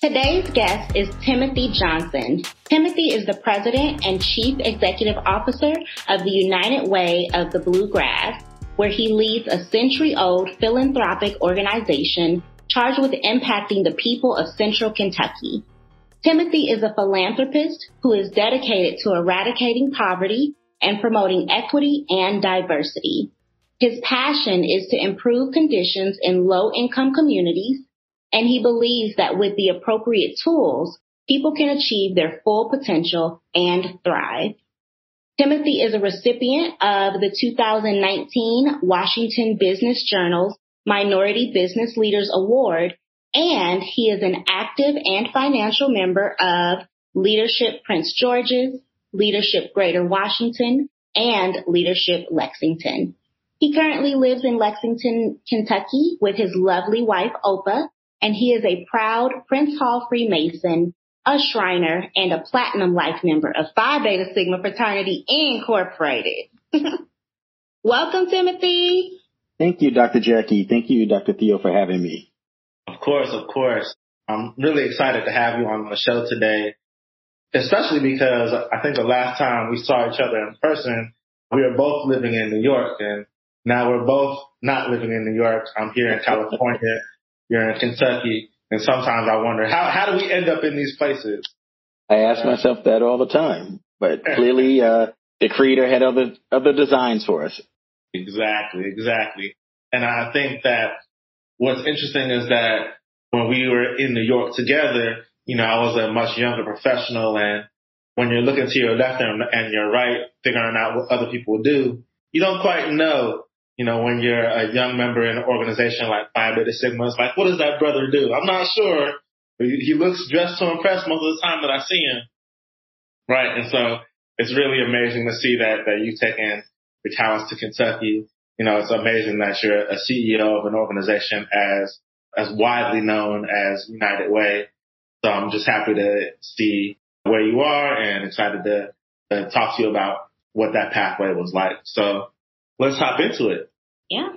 Today's guest is Timothy Johnson. Timothy is the president and chief executive officer of the United Way of the Bluegrass, where he leads a century old philanthropic organization charged with impacting the people of central Kentucky. Timothy is a philanthropist who is dedicated to eradicating poverty and promoting equity and diversity. His passion is to improve conditions in low income communities and he believes that with the appropriate tools, people can achieve their full potential and thrive. Timothy is a recipient of the 2019 Washington Business Journal's Minority Business Leaders Award, and he is an active and financial member of Leadership Prince George's, Leadership Greater Washington, and Leadership Lexington. He currently lives in Lexington, Kentucky with his lovely wife, Opa, and he is a proud Prince Hall Freemason, a Shriner, and a Platinum Life member of Phi Beta Sigma Fraternity Incorporated. Welcome, Timothy. Thank you, Dr. Jackie. Thank you, Dr. Theo, for having me. Of course, of course. I'm really excited to have you on the show today, especially because I think the last time we saw each other in person, we were both living in New York and now we're both not living in New York. I'm here in California you're in Kentucky, and sometimes I wonder how how do we end up in these places? I ask myself that all the time, but clearly uh, the creator had other other designs for us. Exactly, exactly. And I think that what's interesting is that when we were in New York together, you know, I was a much younger professional and when you're looking to your left and, and your right, figuring out what other people do, you don't quite know you know, when you're a young member in an organization like Phi Beta Sigma, it's like, what does that brother do? I'm not sure. He looks dressed to impress most of the time that I see him. Right. And so it's really amazing to see that, that you've taken the talents to Kentucky. You know, it's amazing that you're a CEO of an organization as, as widely known as United Way. So I'm just happy to see where you are and excited to, to talk to you about what that pathway was like. So let's hop into it. Yeah.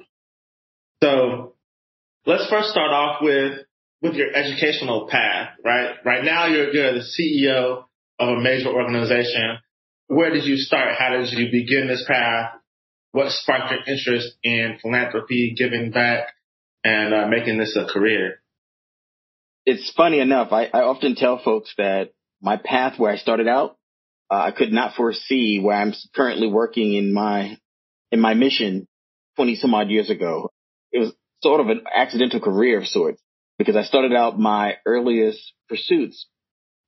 So let's first start off with with your educational path, right? Right now you're you're the CEO of a major organization. Where did you start? How did you begin this path? What sparked your interest in philanthropy, giving back, and uh, making this a career? It's funny enough. I, I often tell folks that my path where I started out, uh, I could not foresee where I'm currently working in my in my mission 20 some odd years ago. It was sort of an accidental career of sorts because I started out my earliest pursuits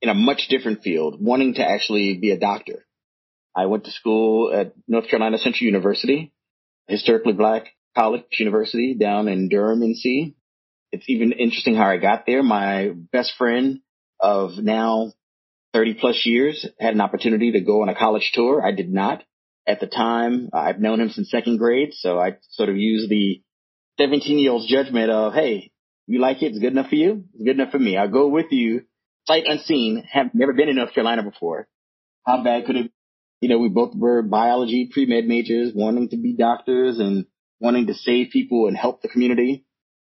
in a much different field, wanting to actually be a doctor. I went to school at North Carolina Central University, historically black college university down in Durham, NC. It's even interesting how I got there. My best friend of now 30 plus years had an opportunity to go on a college tour. I did not at the time. I've known him since second grade, so I sort of use the 17 year old's judgment of, hey, you like it? It's good enough for you? It's good enough for me. I'll go with you, sight unseen, have never been in North Carolina before. How bad could it, you know, we both were biology pre-med majors, wanting to be doctors and wanting to save people and help the community.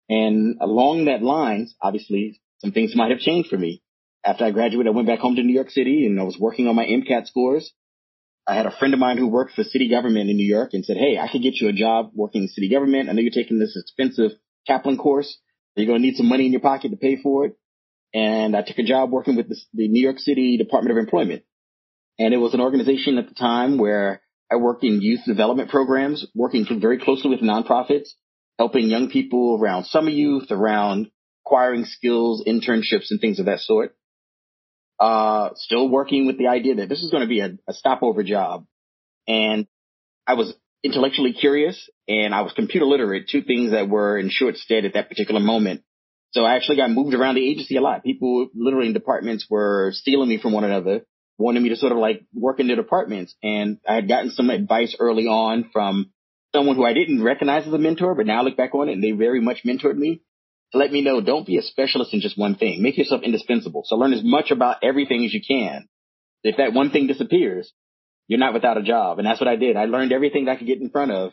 And along that lines, obviously, some things might have changed for me. After I graduated, I went back home to New York City and I was working on my MCAT scores. I had a friend of mine who worked for city government in New York and said, Hey, I could get you a job working in city government. I know you're taking this expensive Kaplan course. You're going to need some money in your pocket to pay for it. And I took a job working with the, the New York City Department of Employment. And it was an organization at the time where I worked in youth development programs, working very closely with nonprofits, helping young people around summer youth, around acquiring skills, internships, and things of that sort uh, still working with the idea that this is going to be a, a stopover job. And I was intellectually curious and I was computer literate, two things that were in short stead at that particular moment. So I actually got moved around the agency a lot. People literally in departments were stealing me from one another, wanting me to sort of like work in the departments. And I had gotten some advice early on from someone who I didn't recognize as a mentor, but now I look back on it and they very much mentored me let me know don't be a specialist in just one thing. Make yourself indispensable. So learn as much about everything as you can. If that one thing disappears, you're not without a job. And that's what I did. I learned everything that I could get in front of.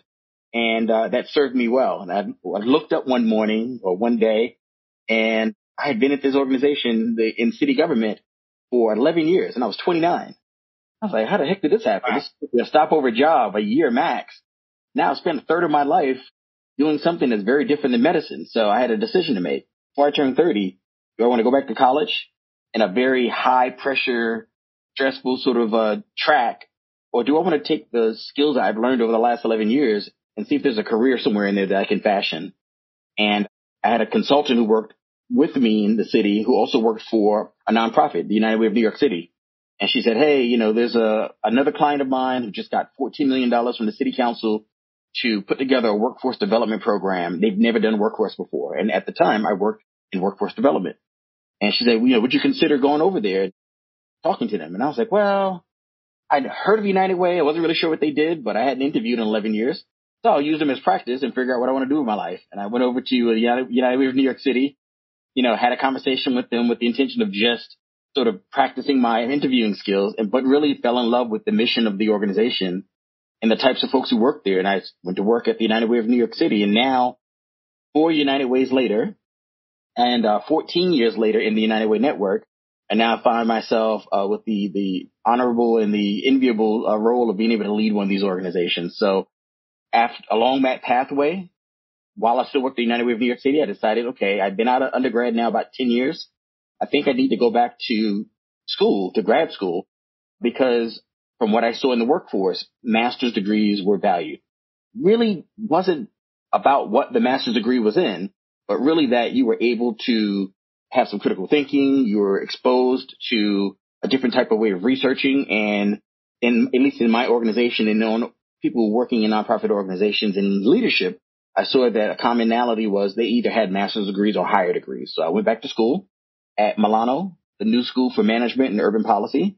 And uh, that served me well. And I, I looked up one morning or one day and I had been at this organization the, in city government for 11 years and I was 29. I was like, how the heck did this happen? This is a stopover job, a year max. Now I spent a third of my life doing something that's very different than medicine. So I had a decision to make. Before I turned 30, do I want to go back to college in a very high pressure, stressful sort of uh, track? Or do I want to take the skills I've learned over the last 11 years and see if there's a career somewhere in there that I can fashion? And I had a consultant who worked with me in the city who also worked for a nonprofit, the United Way of New York City. And she said, Hey, you know, there's a, another client of mine who just got $14 million from the city council to put together a workforce development program. They've never done workforce before. And at the time I worked in workforce development. And she said, you know, would you consider going over there and talking to them? And I was like, well, I'd heard of United Way. I wasn't really sure what they did, but I hadn't interviewed in 11 years. So I'll use them as practice and figure out what I want to do with my life. And I went over to uh, United, United Way of New York City, you know, had a conversation with them with the intention of just sort of practicing my interviewing skills and, but really fell in love with the mission of the organization and the types of folks who worked there. And I went to work at the United Way of New York City and now four United Ways later and, uh, 14 years later in the United Way network, and now I find myself, uh, with the, the honorable and the enviable uh, role of being able to lead one of these organizations. So after, along that pathway, while I still worked at the United Way of New York City, I decided, okay, I've been out of undergrad now about 10 years. I think I need to go back to school, to grad school, because from what I saw in the workforce, master's degrees were valued. Really wasn't about what the master's degree was in, but really that you were able to have some critical thinking. You were exposed to a different type of way of researching. And in, at least in my organization and known people working in nonprofit organizations and leadership, I saw that a commonality was they either had master's degrees or higher degrees. So I went back to school at Milano, the New School for Management and Urban Policy,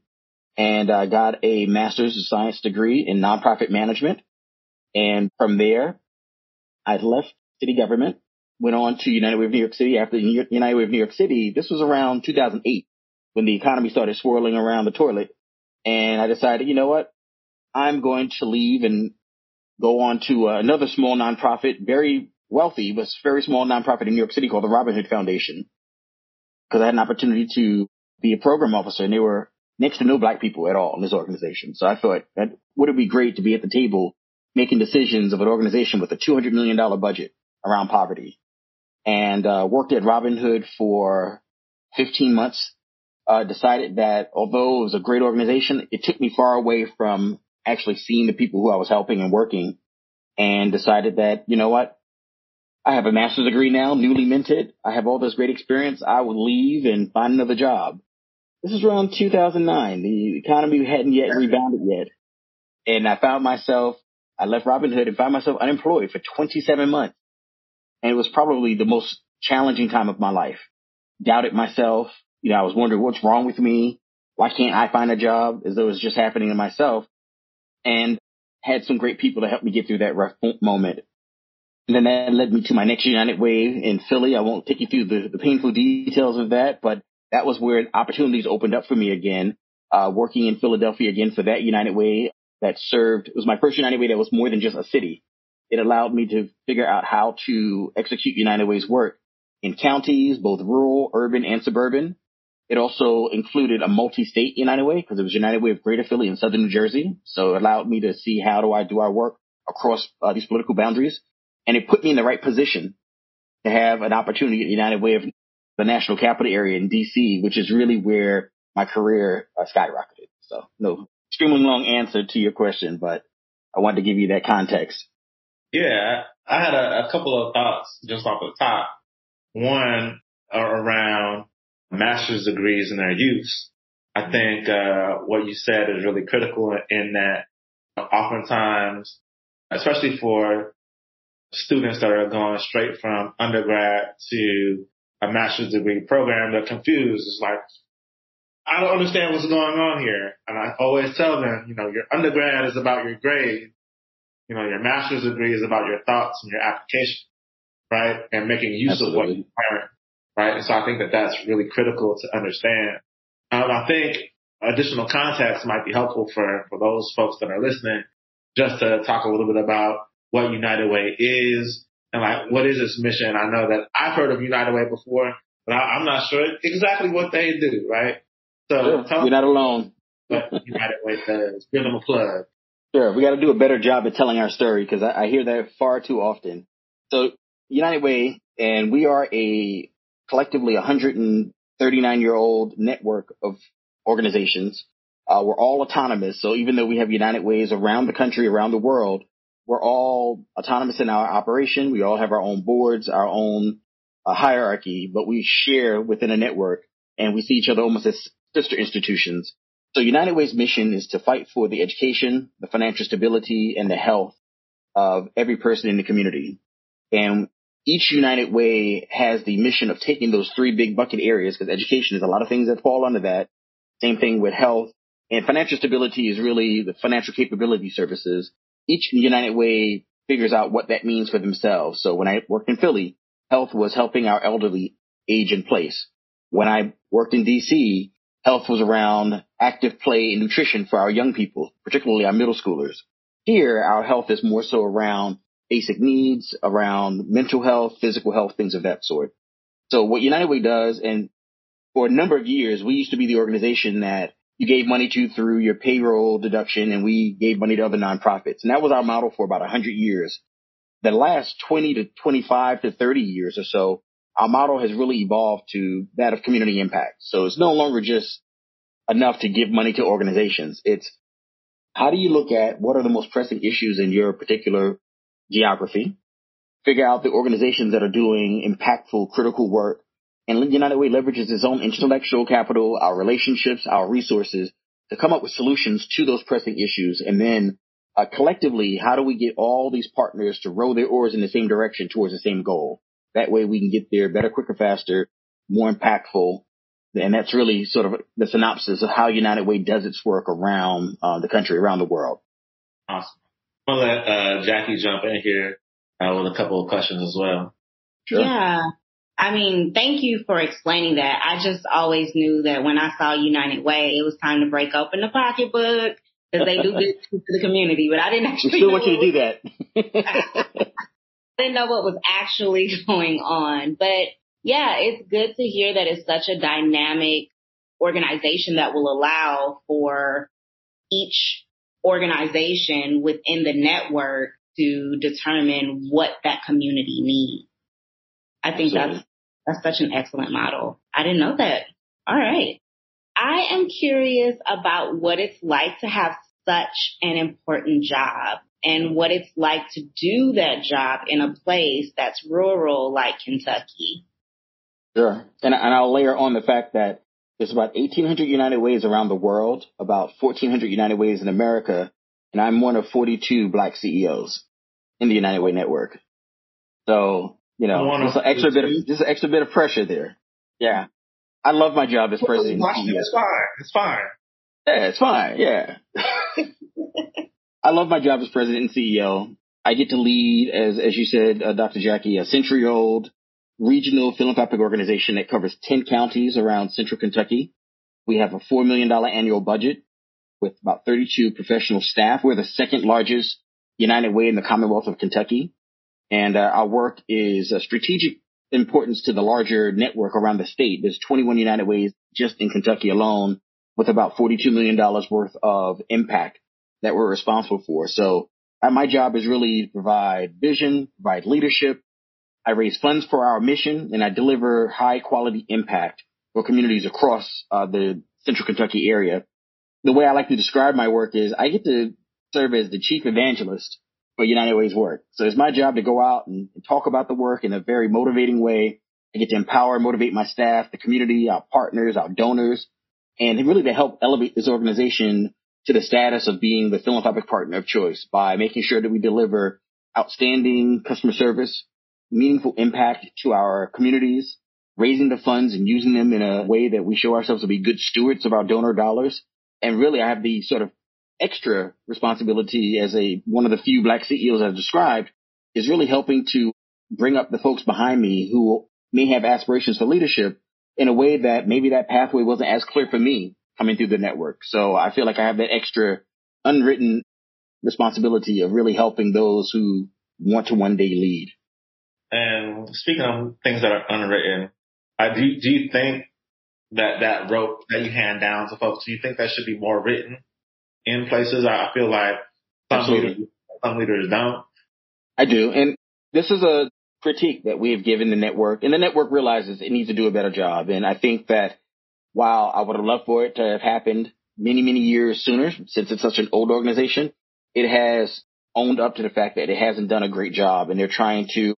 and I got a master's of science degree in nonprofit management. And from there, I left city government, went on to United Way of New York City. After United Way of New York City, this was around 2008 when the economy started swirling around the toilet. And I decided, you know what? I'm going to leave and go on to uh, another small nonprofit, very wealthy, but very small nonprofit in New York City called the Robin Hood Foundation. Cause I had an opportunity to be a program officer and they were next to no black people at all in this organization. So I thought that would it be great to be at the table making decisions of an organization with a $200 million budget around poverty and uh, worked at Robin Hood for 15 months. Uh, decided that although it was a great organization, it took me far away from actually seeing the people who I was helping and working and decided that, you know what? I have a master's degree now, newly minted. I have all this great experience. I will leave and find another job. This is around 2009. The economy hadn't yet rebounded yet. And I found myself, I left Robin Hood and found myself unemployed for 27 months. And it was probably the most challenging time of my life. Doubted myself. You know, I was wondering what's wrong with me. Why can't I find a job as though it was just happening to myself? And had some great people to help me get through that rough moment. And then that led me to my next United Way in Philly. I won't take you through the, the painful details of that, but that was where opportunities opened up for me again, uh, working in Philadelphia again for that United Way that served, it was my first United Way that was more than just a city. It allowed me to figure out how to execute United Way's work in counties, both rural, urban, and suburban. It also included a multi-state United Way because it was United Way of Greater Philly and Southern New Jersey. So it allowed me to see how do I do our work across uh, these political boundaries. And it put me in the right position to have an opportunity at United Way of the national capital area in DC, which is really where my career uh, skyrocketed. So no extremely long answer to your question, but I wanted to give you that context. Yeah, I had a, a couple of thoughts just off the top. One around master's degrees and their use. I think uh, what you said is really critical in that oftentimes, especially for students that are going straight from undergrad to a master's degree program they're confused. It's like, I don't understand what's going on here. And I always tell them, you know, your undergrad is about your grade. You know, your master's degree is about your thoughts and your application, right? And making use Absolutely. of what you learn, right? And so I think that that's really critical to understand. Um, I think additional context might be helpful for, for those folks that are listening, just to talk a little bit about what United Way is, and like, what is this mission? I know that I've heard of United Way before, but I, am not sure exactly what they do, right? So sure. you're not alone. What United Way does. Give them a plug. Sure, we got to do a better job at telling our story because I, I hear that far too often. So United Way, and we are a collectively 139 year old network of organizations. Uh, we're all autonomous. So even though we have United Ways around the country, around the world, we're all autonomous in our operation. We all have our own boards, our own uh, hierarchy, but we share within a network and we see each other almost as sister institutions. So United Way's mission is to fight for the education, the financial stability, and the health of every person in the community. And each United Way has the mission of taking those three big bucket areas because education is a lot of things that fall under that. Same thing with health and financial stability is really the financial capability services. Each United Way figures out what that means for themselves. So when I worked in Philly, health was helping our elderly age in place. When I worked in DC, health was around active play and nutrition for our young people, particularly our middle schoolers. Here, our health is more so around basic needs, around mental health, physical health, things of that sort. So what United Way does, and for a number of years, we used to be the organization that you gave money to through your payroll deduction and we gave money to other nonprofits. And that was our model for about 100 years. The last 20 to 25 to 30 years or so, our model has really evolved to that of community impact. So it's no longer just enough to give money to organizations. It's how do you look at what are the most pressing issues in your particular geography, figure out the organizations that are doing impactful, critical work, and United Way leverages its own intellectual capital, our relationships, our resources to come up with solutions to those pressing issues. And then uh, collectively, how do we get all these partners to row their oars in the same direction towards the same goal? That way we can get there better, quicker, faster, more impactful. And that's really sort of the synopsis of how United Way does its work around uh, the country, around the world. Awesome. I'll let uh, Jackie jump in here uh, with a couple of questions as well. Sure. Yeah. I mean, thank you for explaining that. I just always knew that when I saw United Way, it was time to break open the pocketbook because they do good to the community. But I didn't actually. We still want you to do that. I didn't know what was actually going on, but yeah, it's good to hear that it's such a dynamic organization that will allow for each organization within the network to determine what that community needs. I think that's that's such an excellent model. I didn't know that. All right. I am curious about what it's like to have such an important job and what it's like to do that job in a place that's rural like Kentucky. Sure. And, and I'll layer on the fact that there's about 1,800 United Ways around the world, about 1,400 United Ways in America, and I'm one of 42 black CEOs in the United Way network. So, you know, just an extra bit of, just an extra bit of pressure there. Yeah. I love my job as president. It's fine. It's fine. Yeah, it's fine. Yeah. I love my job as president and CEO. I get to lead, as as you said, uh, Dr. Jackie, a century old regional philanthropic organization that covers 10 counties around central Kentucky. We have a $4 million annual budget with about 32 professional staff. We're the second largest United Way in the Commonwealth of Kentucky. And uh, our work is a strategic importance to the larger network around the state. There's 21 United Ways just in Kentucky alone with about $42 million worth of impact that we're responsible for. So uh, my job is really to provide vision, provide leadership, I raise funds for our mission and I deliver high quality impact for communities across uh, the central Kentucky area. The way I like to describe my work is I get to serve as the chief evangelist for United Way's work. So it's my job to go out and, and talk about the work in a very motivating way. I get to empower and motivate my staff, the community, our partners, our donors, and really to help elevate this organization to the status of being the philanthropic partner of choice by making sure that we deliver outstanding customer service, meaningful impact to our communities, raising the funds and using them in a way that we show ourselves to be good stewards of our donor dollars. And really, I have the sort of extra responsibility as a one of the few black CEOs I've described is really helping to bring up the folks behind me who may have aspirations for leadership in a way that maybe that pathway wasn't as clear for me coming through the network. So I feel like I have that extra unwritten responsibility of really helping those who want to one day lead. And speaking of things that are unwritten, Uh, do, do you think that that rope that you hand down to folks, do you think that should be more written in places? I feel like some leaders, some leaders don't. I do. And this is a critique that we have given the network and the network realizes it needs to do a better job. And I think that while I would have loved for it to have happened many, many years sooner, since it's such an old organization, it has owned up to the fact that it hasn't done a great job and they're trying to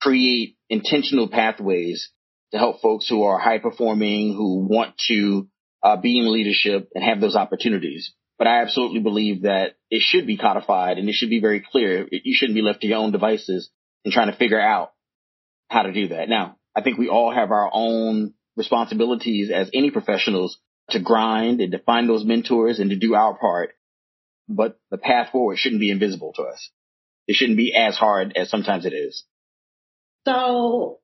create intentional pathways to help folks who are high performing, who want to uh, be in leadership and have those opportunities. But I absolutely believe that it should be codified and it should be very clear. You shouldn't be left to your own devices and trying to figure out how to do that. Now, I think we all have our own responsibilities as any professionals to grind and to find those mentors and to do our part. But the path forward shouldn't be invisible to us. It shouldn't be as hard as sometimes it is. So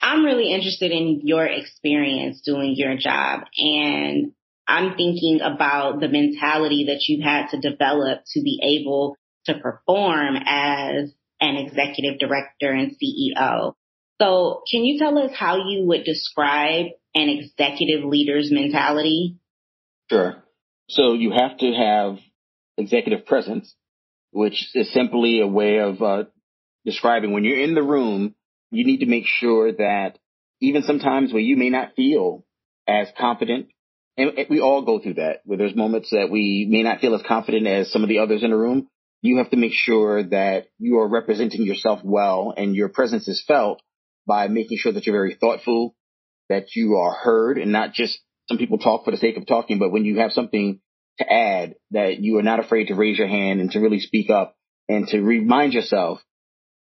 I'm really interested in your experience doing your job and I'm thinking about the mentality that you had to develop to be able to perform as an executive director and CEO. So can you tell us how you would describe an executive leader's mentality? Sure. So you have to have executive presence, which is simply a way of uh, describing when you're in the room, you need to make sure that even sometimes where you may not feel as confident, and we all go through that, where there's moments that we may not feel as confident as some of the others in the room, you have to make sure that you are representing yourself well and your presence is felt by making sure that you're very thoughtful, that you are heard and not just some people talk for the sake of talking, but when you have something to add that you are not afraid to raise your hand and to really speak up and to remind yourself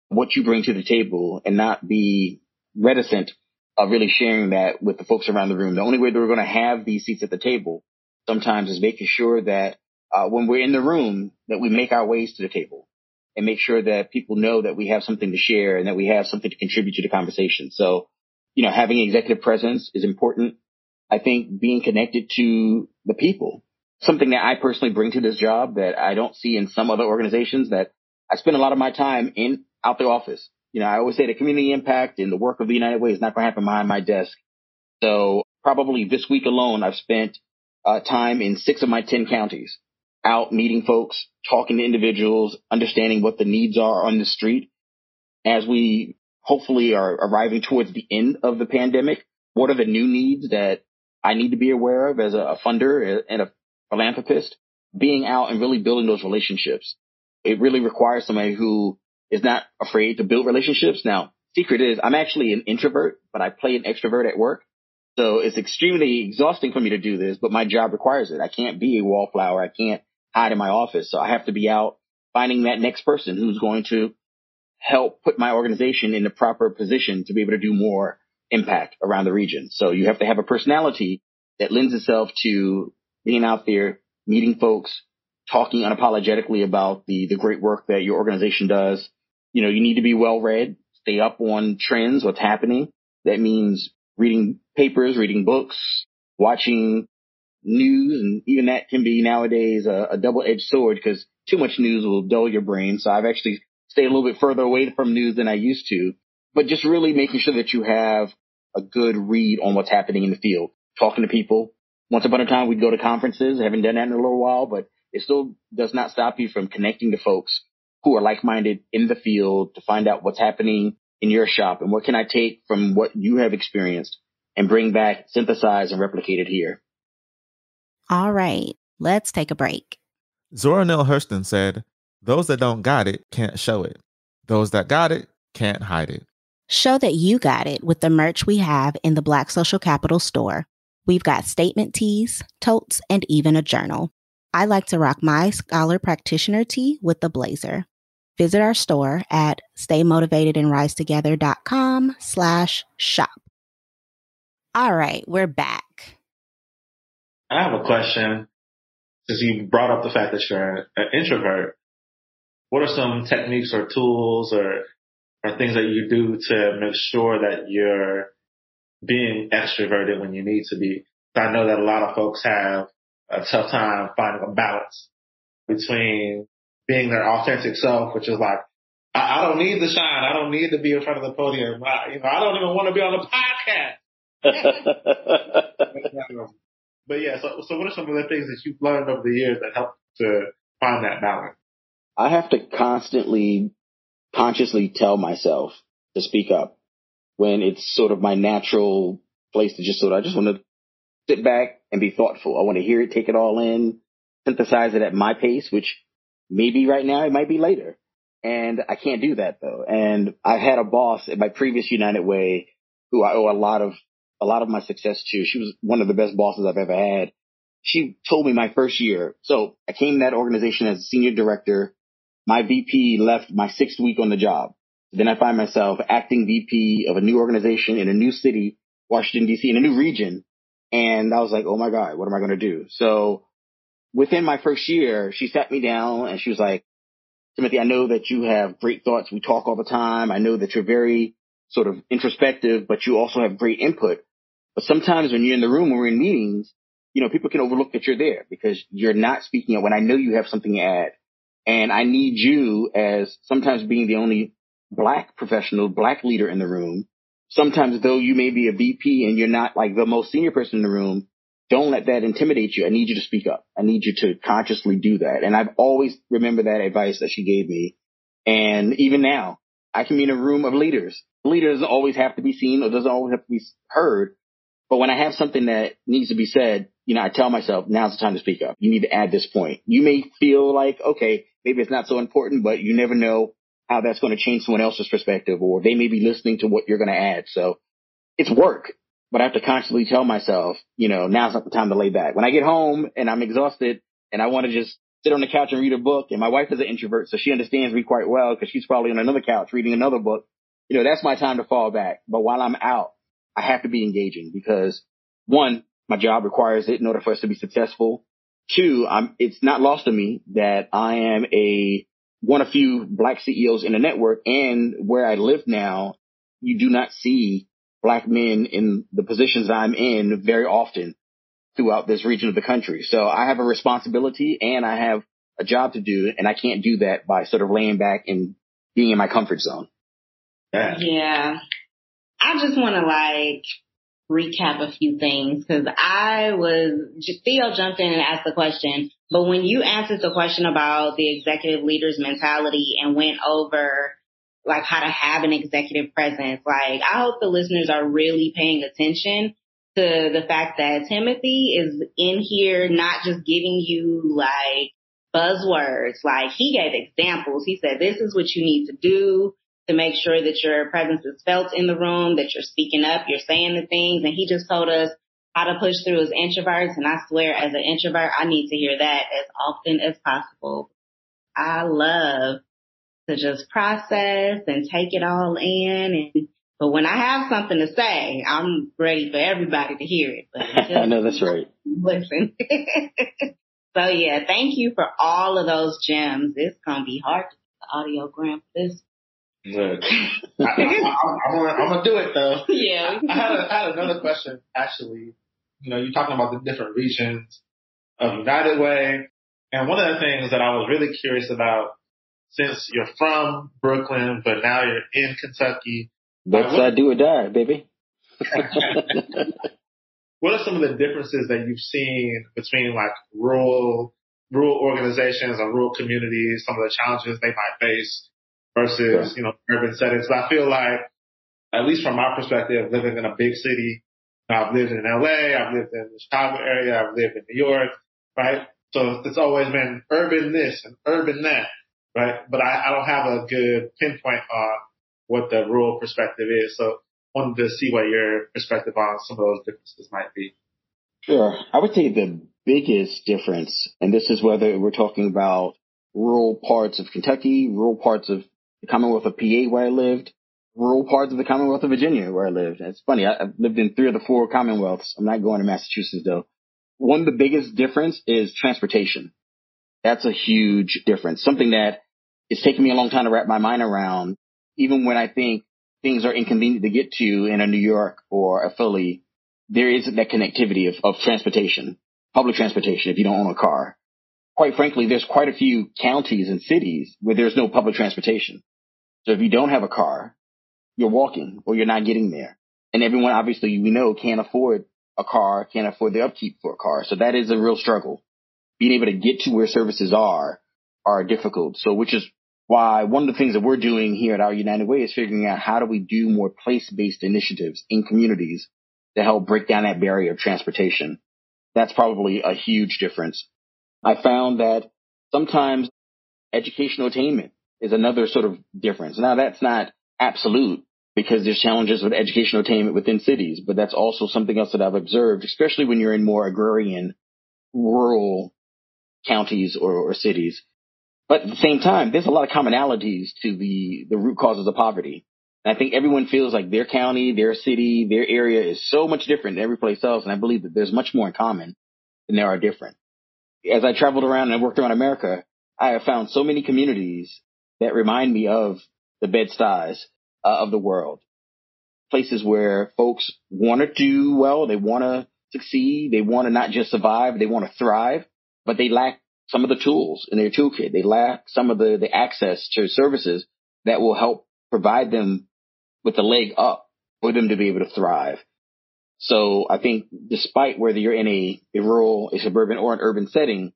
what you bring to the table and not be reticent of really sharing that with the folks around the room. The only way that we're going to have these seats at the table sometimes is making sure that uh, when we're in the room that we make our ways to the table and make sure that people know that we have something to share and that we have something to contribute to the conversation. So, you know, having executive presence is important. I think being connected to the people, something that I personally bring to this job that I don't see in some other organizations that I spend a lot of my time in out the office. You know, I always say the community impact and the work of the United Way is not going to happen behind my desk. So probably this week alone, I've spent uh, time in six of my 10 counties out meeting folks, talking to individuals, understanding what the needs are on the street as we hopefully are arriving towards the end of the pandemic. What are the new needs that I need to be aware of as a funder and a philanthropist? Being out and really building those relationships. It really requires somebody who is not afraid to build relationships. Now, secret is I'm actually an introvert, but I play an extrovert at work. So it's extremely exhausting for me to do this, but my job requires it. I can't be a wallflower. I can't hide in my office. So I have to be out finding that next person who's going to help put my organization in the proper position to be able to do more impact around the region. So you have to have a personality that lends itself to being out there, meeting folks, talking unapologetically about the, the great work that your organization does. You know, you need to be well read, stay up on trends, what's happening. That means reading papers, reading books, watching news, and even that can be nowadays a, a double-edged sword because too much news will dull your brain. So I've actually stayed a little bit further away from news than I used to, but just really making sure that you have a good read on what's happening in the field, talking to people. Once upon a time, we'd go to conferences. I haven't done that in a little while, but it still does not stop you from connecting to folks who are like-minded in the field to find out what's happening in your shop and what can I take from what you have experienced and bring back, synthesize and replicate it here. All right, let's take a break. Zora Neale Hurston said, Those that don't got it can't show it. Those that got it can't hide it. Show that you got it with the merch we have in the Black Social Capital store. We've got statement tees, totes, and even a journal. I like to rock my Scholar Practitioner tee with the blazer. Visit our store at staymotivatedandrisetogether.com slash shop. All right, we're back. I have a question. Since you brought up the fact that you're an introvert, what are some techniques or tools or, or things that you do to make sure that you're being extroverted when you need to be? I know that a lot of folks have a tough time finding a balance between being their authentic self, which is like I, I, don't need the shine. I don't need to be in front of the podium. I, you know, I don't even want to be on the podcast. but yeah, so so what are some of the things that you've learned over the years that help to find that balance? I have to constantly, consciously tell myself to speak up when it's sort of my natural place to just sort of, I just want to sit back and be thoughtful. I want to hear it, take it all in, synthesize it at my pace, which maybe right now it might be later. And I can't do that though. And I had a boss at my previous United Way who I owe a lot of, a lot of my success to. She was one of the best bosses I've ever had. She told me my first year. So I came to that organization as a senior director. My VP left my sixth week on the job. Then I find myself acting VP of a new organization in a new city, Washington DC, in a new region. And I was like, oh my God, what am I going to do? So within my first year, she sat me down and she was like, Timothy, I know that you have great thoughts. We talk all the time. I know that you're very sort of introspective, but you also have great input. But sometimes when you're in the room or in meetings, you know, people can overlook that you're there because you're not speaking up when I know you have something to add. And I need you as sometimes being the only black professional, black leader in the room. Sometimes though you may be a VP and you're not like the most senior person in the room, don't let that intimidate you. I need you to speak up. I need you to consciously do that. And I've always remember that advice that she gave me. And even now, I can be in a room of leaders. Leader doesn't always have to be seen or doesn't always have to be heard. But when I have something that needs to be said, you know, I tell myself, now's the time to speak up. You need to add this point. You may feel like, okay, maybe it's not so important, but you never know how that's going to change someone else's perspective or they may be listening to what you're going to add. So it's work, but I have to constantly tell myself, you know, now's not the time to lay back. When I get home and I'm exhausted and I want to just sit on the couch and read a book and my wife is an introvert, so she understands me quite well because she's probably on another couch reading another book. You know, that's my time to fall back. But while I'm out, I have to be engaging because one, my job requires it in order for us to be successful. Two, I'm, it's not lost on me that I am a one of few black CEOs in the network and where I live now, you do not see black men in the positions I'm in very often throughout this region of the country. So I have a responsibility and I have a job to do and I can't do that by sort of laying back and being in my comfort zone. Yeah. yeah. I just want to like recap a few things because I was, Theo jumped in and asked the question, but when you answered the question about the executive leader's mentality and went over like how to have an executive presence, like I hope the listeners are really paying attention to the fact that Timothy is in here not just giving you like buzzwords, like he gave examples. He said, this is what you need to do to make sure that your presence is felt in the room, that you're speaking up, you're saying the things. And he just told us how to push through as introverts. And I swear as an introvert, I need to hear that as often as possible. I love to just process and take it all in. And, but when I have something to say, I'm ready for everybody to hear it. But I know that's right. Listen. so yeah, thank you for all of those gems. It's going to be hard to get the audiogram for this Look, I, am gonna, do it though. Yeah. I, had, a, I had another question actually. You know, you're talking about the different regions of United Way, and one of the things that I was really curious about, since you're from Brooklyn, but now you're in Kentucky. That's uh, do or die, baby. what are some of the differences that you've seen between like rural rural organizations and rural communities, some of the challenges they might face versus, you know, urban settings. I feel like, at least from my perspective, living in a big city, I've lived in LA, I've lived in the Chicago area, I've lived in New York, right? So it's always been urban this and urban that, right? But I, I don't have a good pinpoint on what the rural perspective is. So wanted to see what your perspective on some of those differences might be. Sure. I would say the biggest difference, and this is whether we're talking about rural parts of Kentucky, rural parts of the Commonwealth of PA where I lived, rural parts of the Commonwealth of Virginia where I lived. And it's funny, I, have lived in three of the four Commonwealths. I'm not going to Massachusetts though. One of the biggest difference is transportation. That's a huge difference. Something that it's taken me a long time to wrap my mind around. Even when I think things are inconvenient to get to in a New York or a Philly, there isn't that connectivity of, of transportation, public transportation if you don't own a car quite frankly, there's quite a few counties and cities where there's no public transportation. So if you don't have a car, you're walking or you're not getting there. And everyone obviously we know can't afford a car, can't afford the upkeep for a car. So that is a real struggle. Being able to get to where services are are difficult. So which is why one of the things that we're doing here at our United Way is figuring out how do we do more place-based initiatives in communities to help break down that barrier of transportation. That's probably a huge difference. I found that sometimes educational attainment is another sort of difference. Now that's not absolute because there's challenges with educational attainment within cities, but that's also something else that I've observed, especially when you're in more agrarian, rural counties or, or cities. But at the same time, there's a lot of commonalities to the, the root causes of poverty. And I think everyone feels like their county, their city, their area is so much different than every place else. And I believe that there's much more in common than there are different. As I traveled around and worked around America, I have found so many communities that remind me of the Bed-Stuys uh, of the world. Places where folks want to do well, they want to succeed, they want to not just survive, they want to thrive, but they lack some of the tools in their toolkit. They lack some of the, the access to services that will help provide them with the leg up for them to be able to thrive. So I think despite whether you're in a, a rural, a suburban or an urban setting,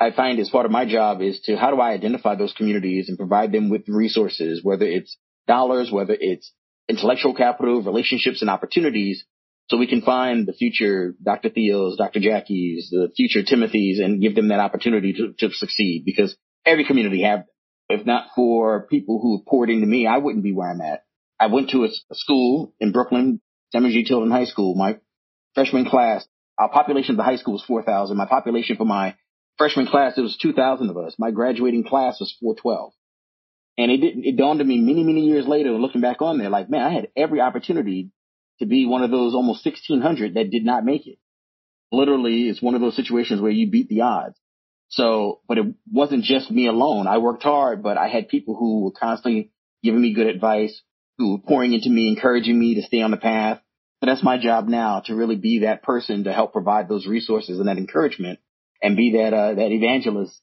I find as part of my job is to how do I identify those communities and provide them with resources, whether it's dollars, whether it's intellectual capital, relationships and opportunities so we can find the future Dr. Theos, Dr. Jackies, the future Timothys and give them that opportunity to, to succeed because every community have, if not for people who have poured into me, I wouldn't be where I'm at. I went to a, a school in Brooklyn, Samuel J. Tilden High School. My freshman class, our population of the high school was 4,000. My population for my freshman class, it was 2,000 of us. My graduating class was 412. And it didn't, it dawned on me many, many years later, looking back on there, like, man, I had every opportunity to be one of those almost 1600 that did not make it. Literally, it's one of those situations where you beat the odds. So, but it wasn't just me alone. I worked hard, but I had people who were constantly giving me good advice, who were pouring into me, encouraging me to stay on the path. So that's my job now to really be that person to help provide those resources and that encouragement and be that, uh, that evangelist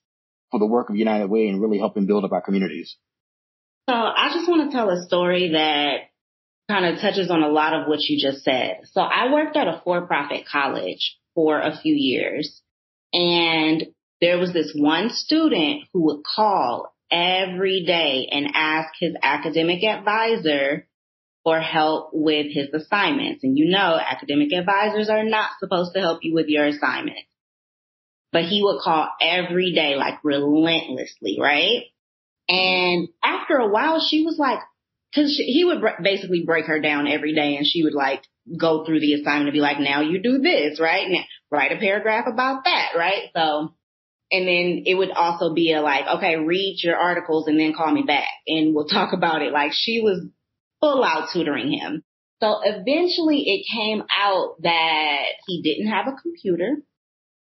for the work of United Way and really helping build up our communities. So I just want to tell a story that kind of touches on a lot of what you just said. So I worked at a for-profit college for a few years and there was this one student who would call every day and ask his academic advisor for help with his assignments. And you know, academic advisors are not supposed to help you with your assignments. But he would call every day, like relentlessly, right? And after a while, she was like, cause he would basically break her down every day and she would like go through the assignment and be like, now you do this, right? Now write a paragraph about that, right? So, and then it would also be a like, okay, read your articles and then call me back and we'll talk about it. Like she was full out tutoring him. So eventually it came out that he didn't have a computer.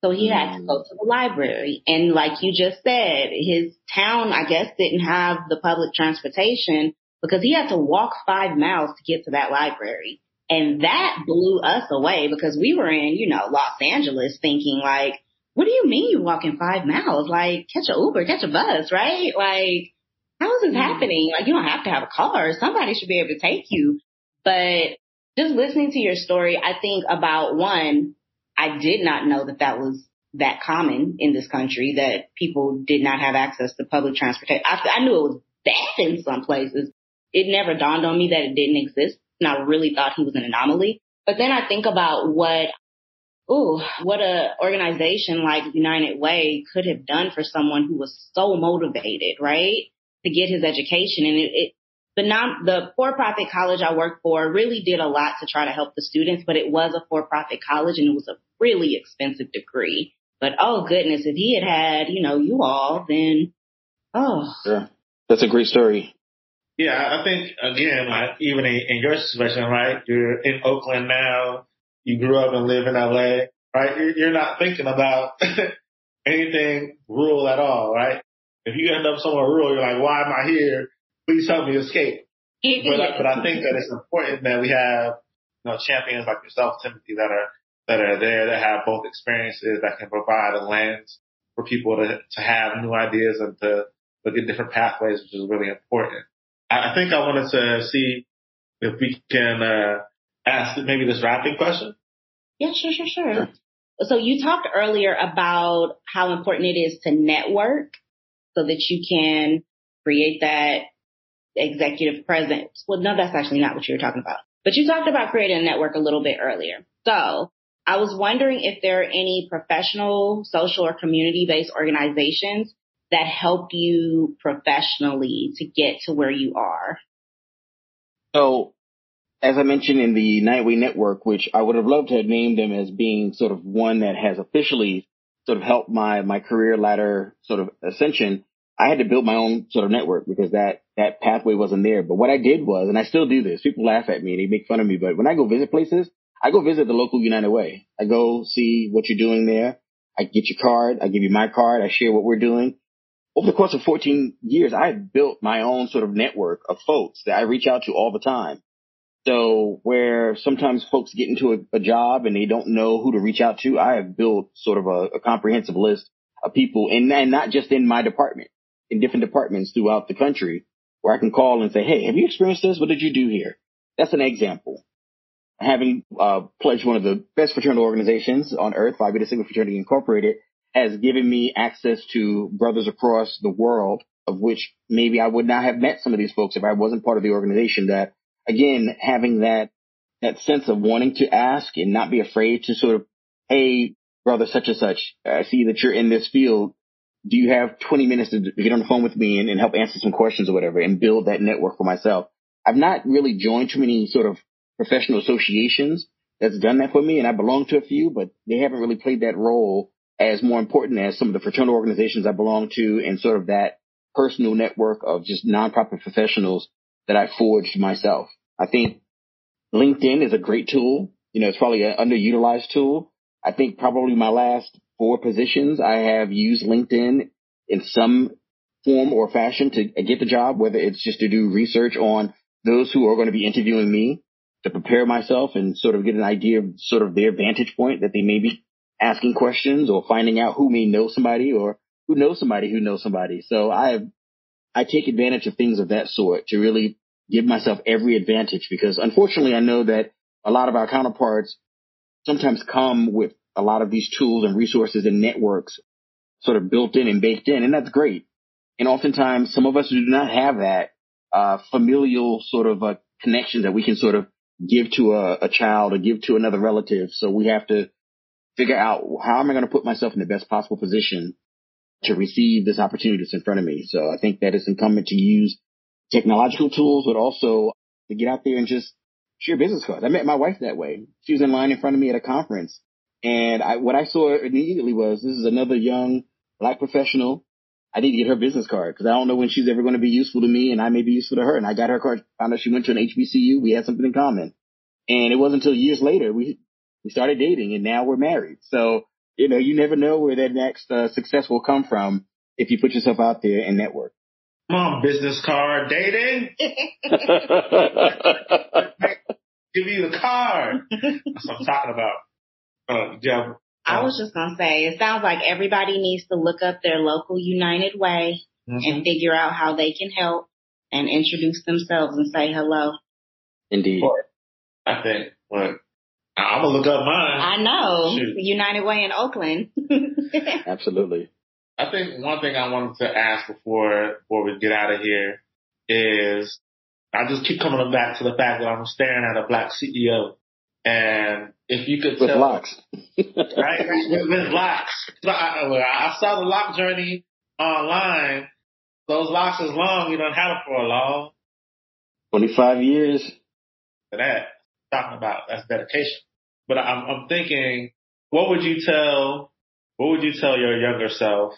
So he had to go to the library. And like you just said, his town, I guess, didn't have the public transportation because he had to walk five miles to get to that library. And that blew us away because we were in, you know, Los Angeles thinking like, what do you mean you walking five miles? Like catch a Uber, catch a bus, right? Like how is this mm-hmm. happening? Like you don't have to have a car. Somebody should be able to take you. But just listening to your story, I think about one, I did not know that that was that common in this country that people did not have access to public transportation. I, I knew it was bad in some places, it never dawned on me that it didn't exist. And I really thought he was an anomaly. But then I think about what, ooh, what a organization like United Way could have done for someone who was so motivated, right? To get his education. And it, it the non, the for-profit college I worked for really did a lot to try to help the students, but it was a for-profit college and it was a really expensive degree. But oh goodness, if he had had, you know, you all, then, oh. Sure. That's a great story. Yeah, I think again, like even in, in your situation, right? You're in Oakland now. You grew up and live in LA, right? You're, you're not thinking about anything rural at all, right? If you end up somewhere rural, you're like, why am I here? Please help me escape. but, I, but I think that it's important that we have, you know, champions like yourself, Timothy, that are, that are there, that have both experiences that can provide a lens for people to, to have new ideas and to look at different pathways, which is really important. I think I wanted to see if we can uh, ask maybe this wrapping question. Yeah, sure, sure, sure. sure. So you talked earlier about how important it is to network so that you can create that executive presence. Well, no, that's actually not what you were talking about. But you talked about creating a network a little bit earlier. So I was wondering if there are any professional, social, or community based organizations that help you professionally to get to where you are. So as I mentioned in the United Way Network, which I would have loved to have named them as being sort of one that has officially sort of helped my, my career ladder sort of ascension, I had to build my own sort of network because that, that pathway wasn't there. But what I did was, and I still do this, people laugh at me and they make fun of me, but when I go visit places, I go visit the local United Way. I go see what you're doing there. I get your card. I give you my card. I share what we're doing. Over the course of 14 years, I have built my own sort of network of folks that I reach out to all the time. So where sometimes folks get into a, a job and they don't know who to reach out to, I have built sort of a, a comprehensive list of people and, and not just in my department, in different departments throughout the country where I can call and say, Hey, have you experienced this? What did you do here? That's an example. Having uh, pledged one of the best fraternal organizations on earth, Phi Beta Sigma Fraternity Incorporated, has given me access to brothers across the world of which maybe I would not have met some of these folks if I wasn't part of the organization that again, having that, that sense of wanting to ask and not be afraid to sort of, Hey, brother, such and such, I see that you're in this field. Do you have 20 minutes to get on the phone with me and, and help answer some questions or whatever and build that network for myself? I've not really joined too many sort of professional associations that's done that for me. And I belong to a few, but they haven't really played that role as more important as some of the fraternal organizations I belong to and sort of that personal network of just nonprofit professionals that I forged myself. I think LinkedIn is a great tool. You know, it's probably an underutilized tool. I think probably my last four positions, I have used LinkedIn in some form or fashion to get the job, whether it's just to do research on those who are going to be interviewing me to prepare myself and sort of get an idea of sort of their vantage point that they may be asking questions or finding out who may know somebody or who knows somebody who knows somebody. So I have, I take advantage of things of that sort to really give myself every advantage because unfortunately I know that a lot of our counterparts sometimes come with a lot of these tools and resources and networks sort of built in and baked in, and that's great. And oftentimes some of us do not have that uh, familial sort of a connection that we can sort of give to a, a child or give to another relative. So we have to figure out how am I going to put myself in the best possible position to receive this opportunity that's in front of me. So I think that it's incumbent to use technological tools, but also to get out there and just share business cards. I met my wife that way. She was in line in front of me at a conference. And I, what I saw immediately was this is another young black professional. I need to get her business card because I don't know when she's ever going to be useful to me and I may be useful to her. And I got her card, found out she went to an HBCU. We had something in common. And it wasn't until years later we, we started dating and now we're married. So, you know, you never know where that next uh, success will come from if you put yourself out there and network. Mom, business card dating. Give you the card. That's what I'm talking about. Uh, yeah. I was just gonna say, it sounds like everybody needs to look up their local United Way mm-hmm. and figure out how they can help and introduce themselves and say hello. Indeed. I think, but I'm gonna look up mine. I know. Shoot. United Way in Oakland. Absolutely. I think one thing I wanted to ask before before we get out of here is I just keep coming back to the fact that I'm staring at a black CEO. And if you could with tell, locks, right, with locks. I, I saw the lock journey online. Those locks is long. You don't have it for a long. Twenty-five years. For that, talking about that's dedication. But I'm, I'm thinking, what would you tell? What would you tell your younger self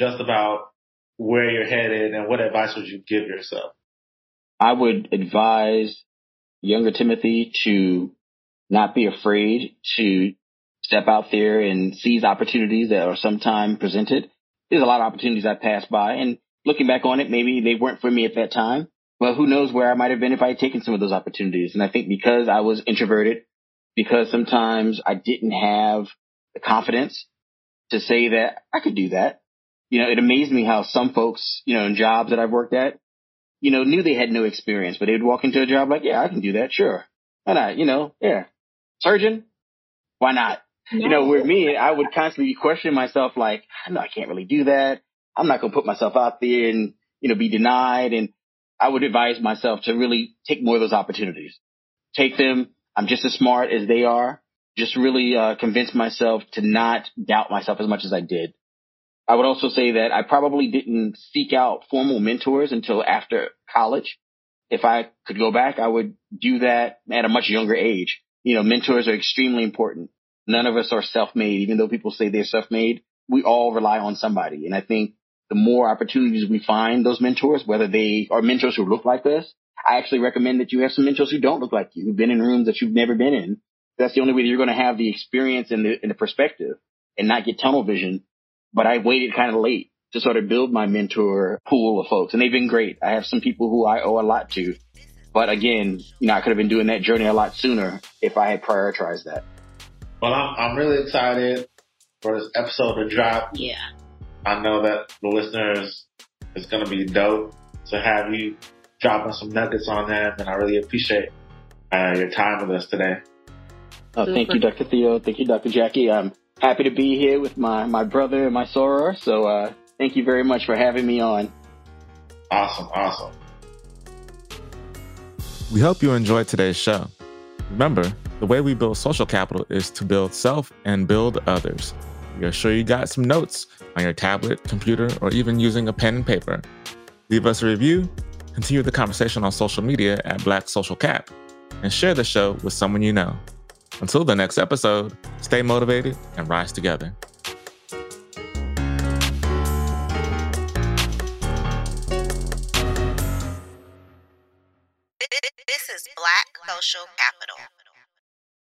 just about where you're headed and what advice would you give yourself? I would advise younger Timothy to not be afraid to step out there and seize opportunities that are sometime presented. There's a lot of opportunities I passed by and looking back on it, maybe they weren't for me at that time, but who knows where I might have been if I had taken some of those opportunities. And I think because I was introverted, because sometimes I didn't have the confidence to say that I could do that, you know, it amazed me how some folks, you know, in jobs that I've worked at, you know, knew they had no experience, but they'd walk into a job like, yeah, I can do that. Sure. Why not? You know, yeah. Surgeon? Why not? No. You know, with me, I would constantly question myself like, no, I can't really do that. I'm not going to put myself out there and, you know, be denied. And I would advise myself to really take more of those opportunities. Take them. I'm just as smart as they are. Just really uh, convince myself to not doubt myself as much as I did. I would also say that I probably didn't seek out formal mentors until after college. If I could go back, I would do that at a much younger age. You know, mentors are extremely important. None of us are self-made, even though people say they're self-made. We all rely on somebody. And I think the more opportunities we find those mentors, whether they are mentors who look like us, I actually recommend that you have some mentors who don't look like you, who've been in rooms that you've never been in. That's the only way that you're going to have the experience and the, and the perspective and not get tunnel vision but I waited kind of late to sort of build my mentor pool of folks and they've been great. I have some people who I owe a lot to, but again, you know, I could have been doing that journey a lot sooner if I had prioritized that. Well, I'm, I'm really excited for this episode to drop. Yeah. I know that the listeners is going to be dope to have you dropping some nuggets on them and I really appreciate uh, your time with us today. Oh, thank you, Dr. Theo. Thank you, Dr. Jackie. I'm happy to be here with my, my brother and my soror. So uh, thank you very much for having me on. Awesome, awesome. We hope you enjoyed today's show. Remember, the way we build social capital is to build self and build others. We are sure you got some notes on your tablet, computer, or even using a pen and paper. Leave us a review, continue the conversation on social media at Black Social Cap, and share the show with someone you know. Until the next episode, stay motivated and rise together. Social Capital.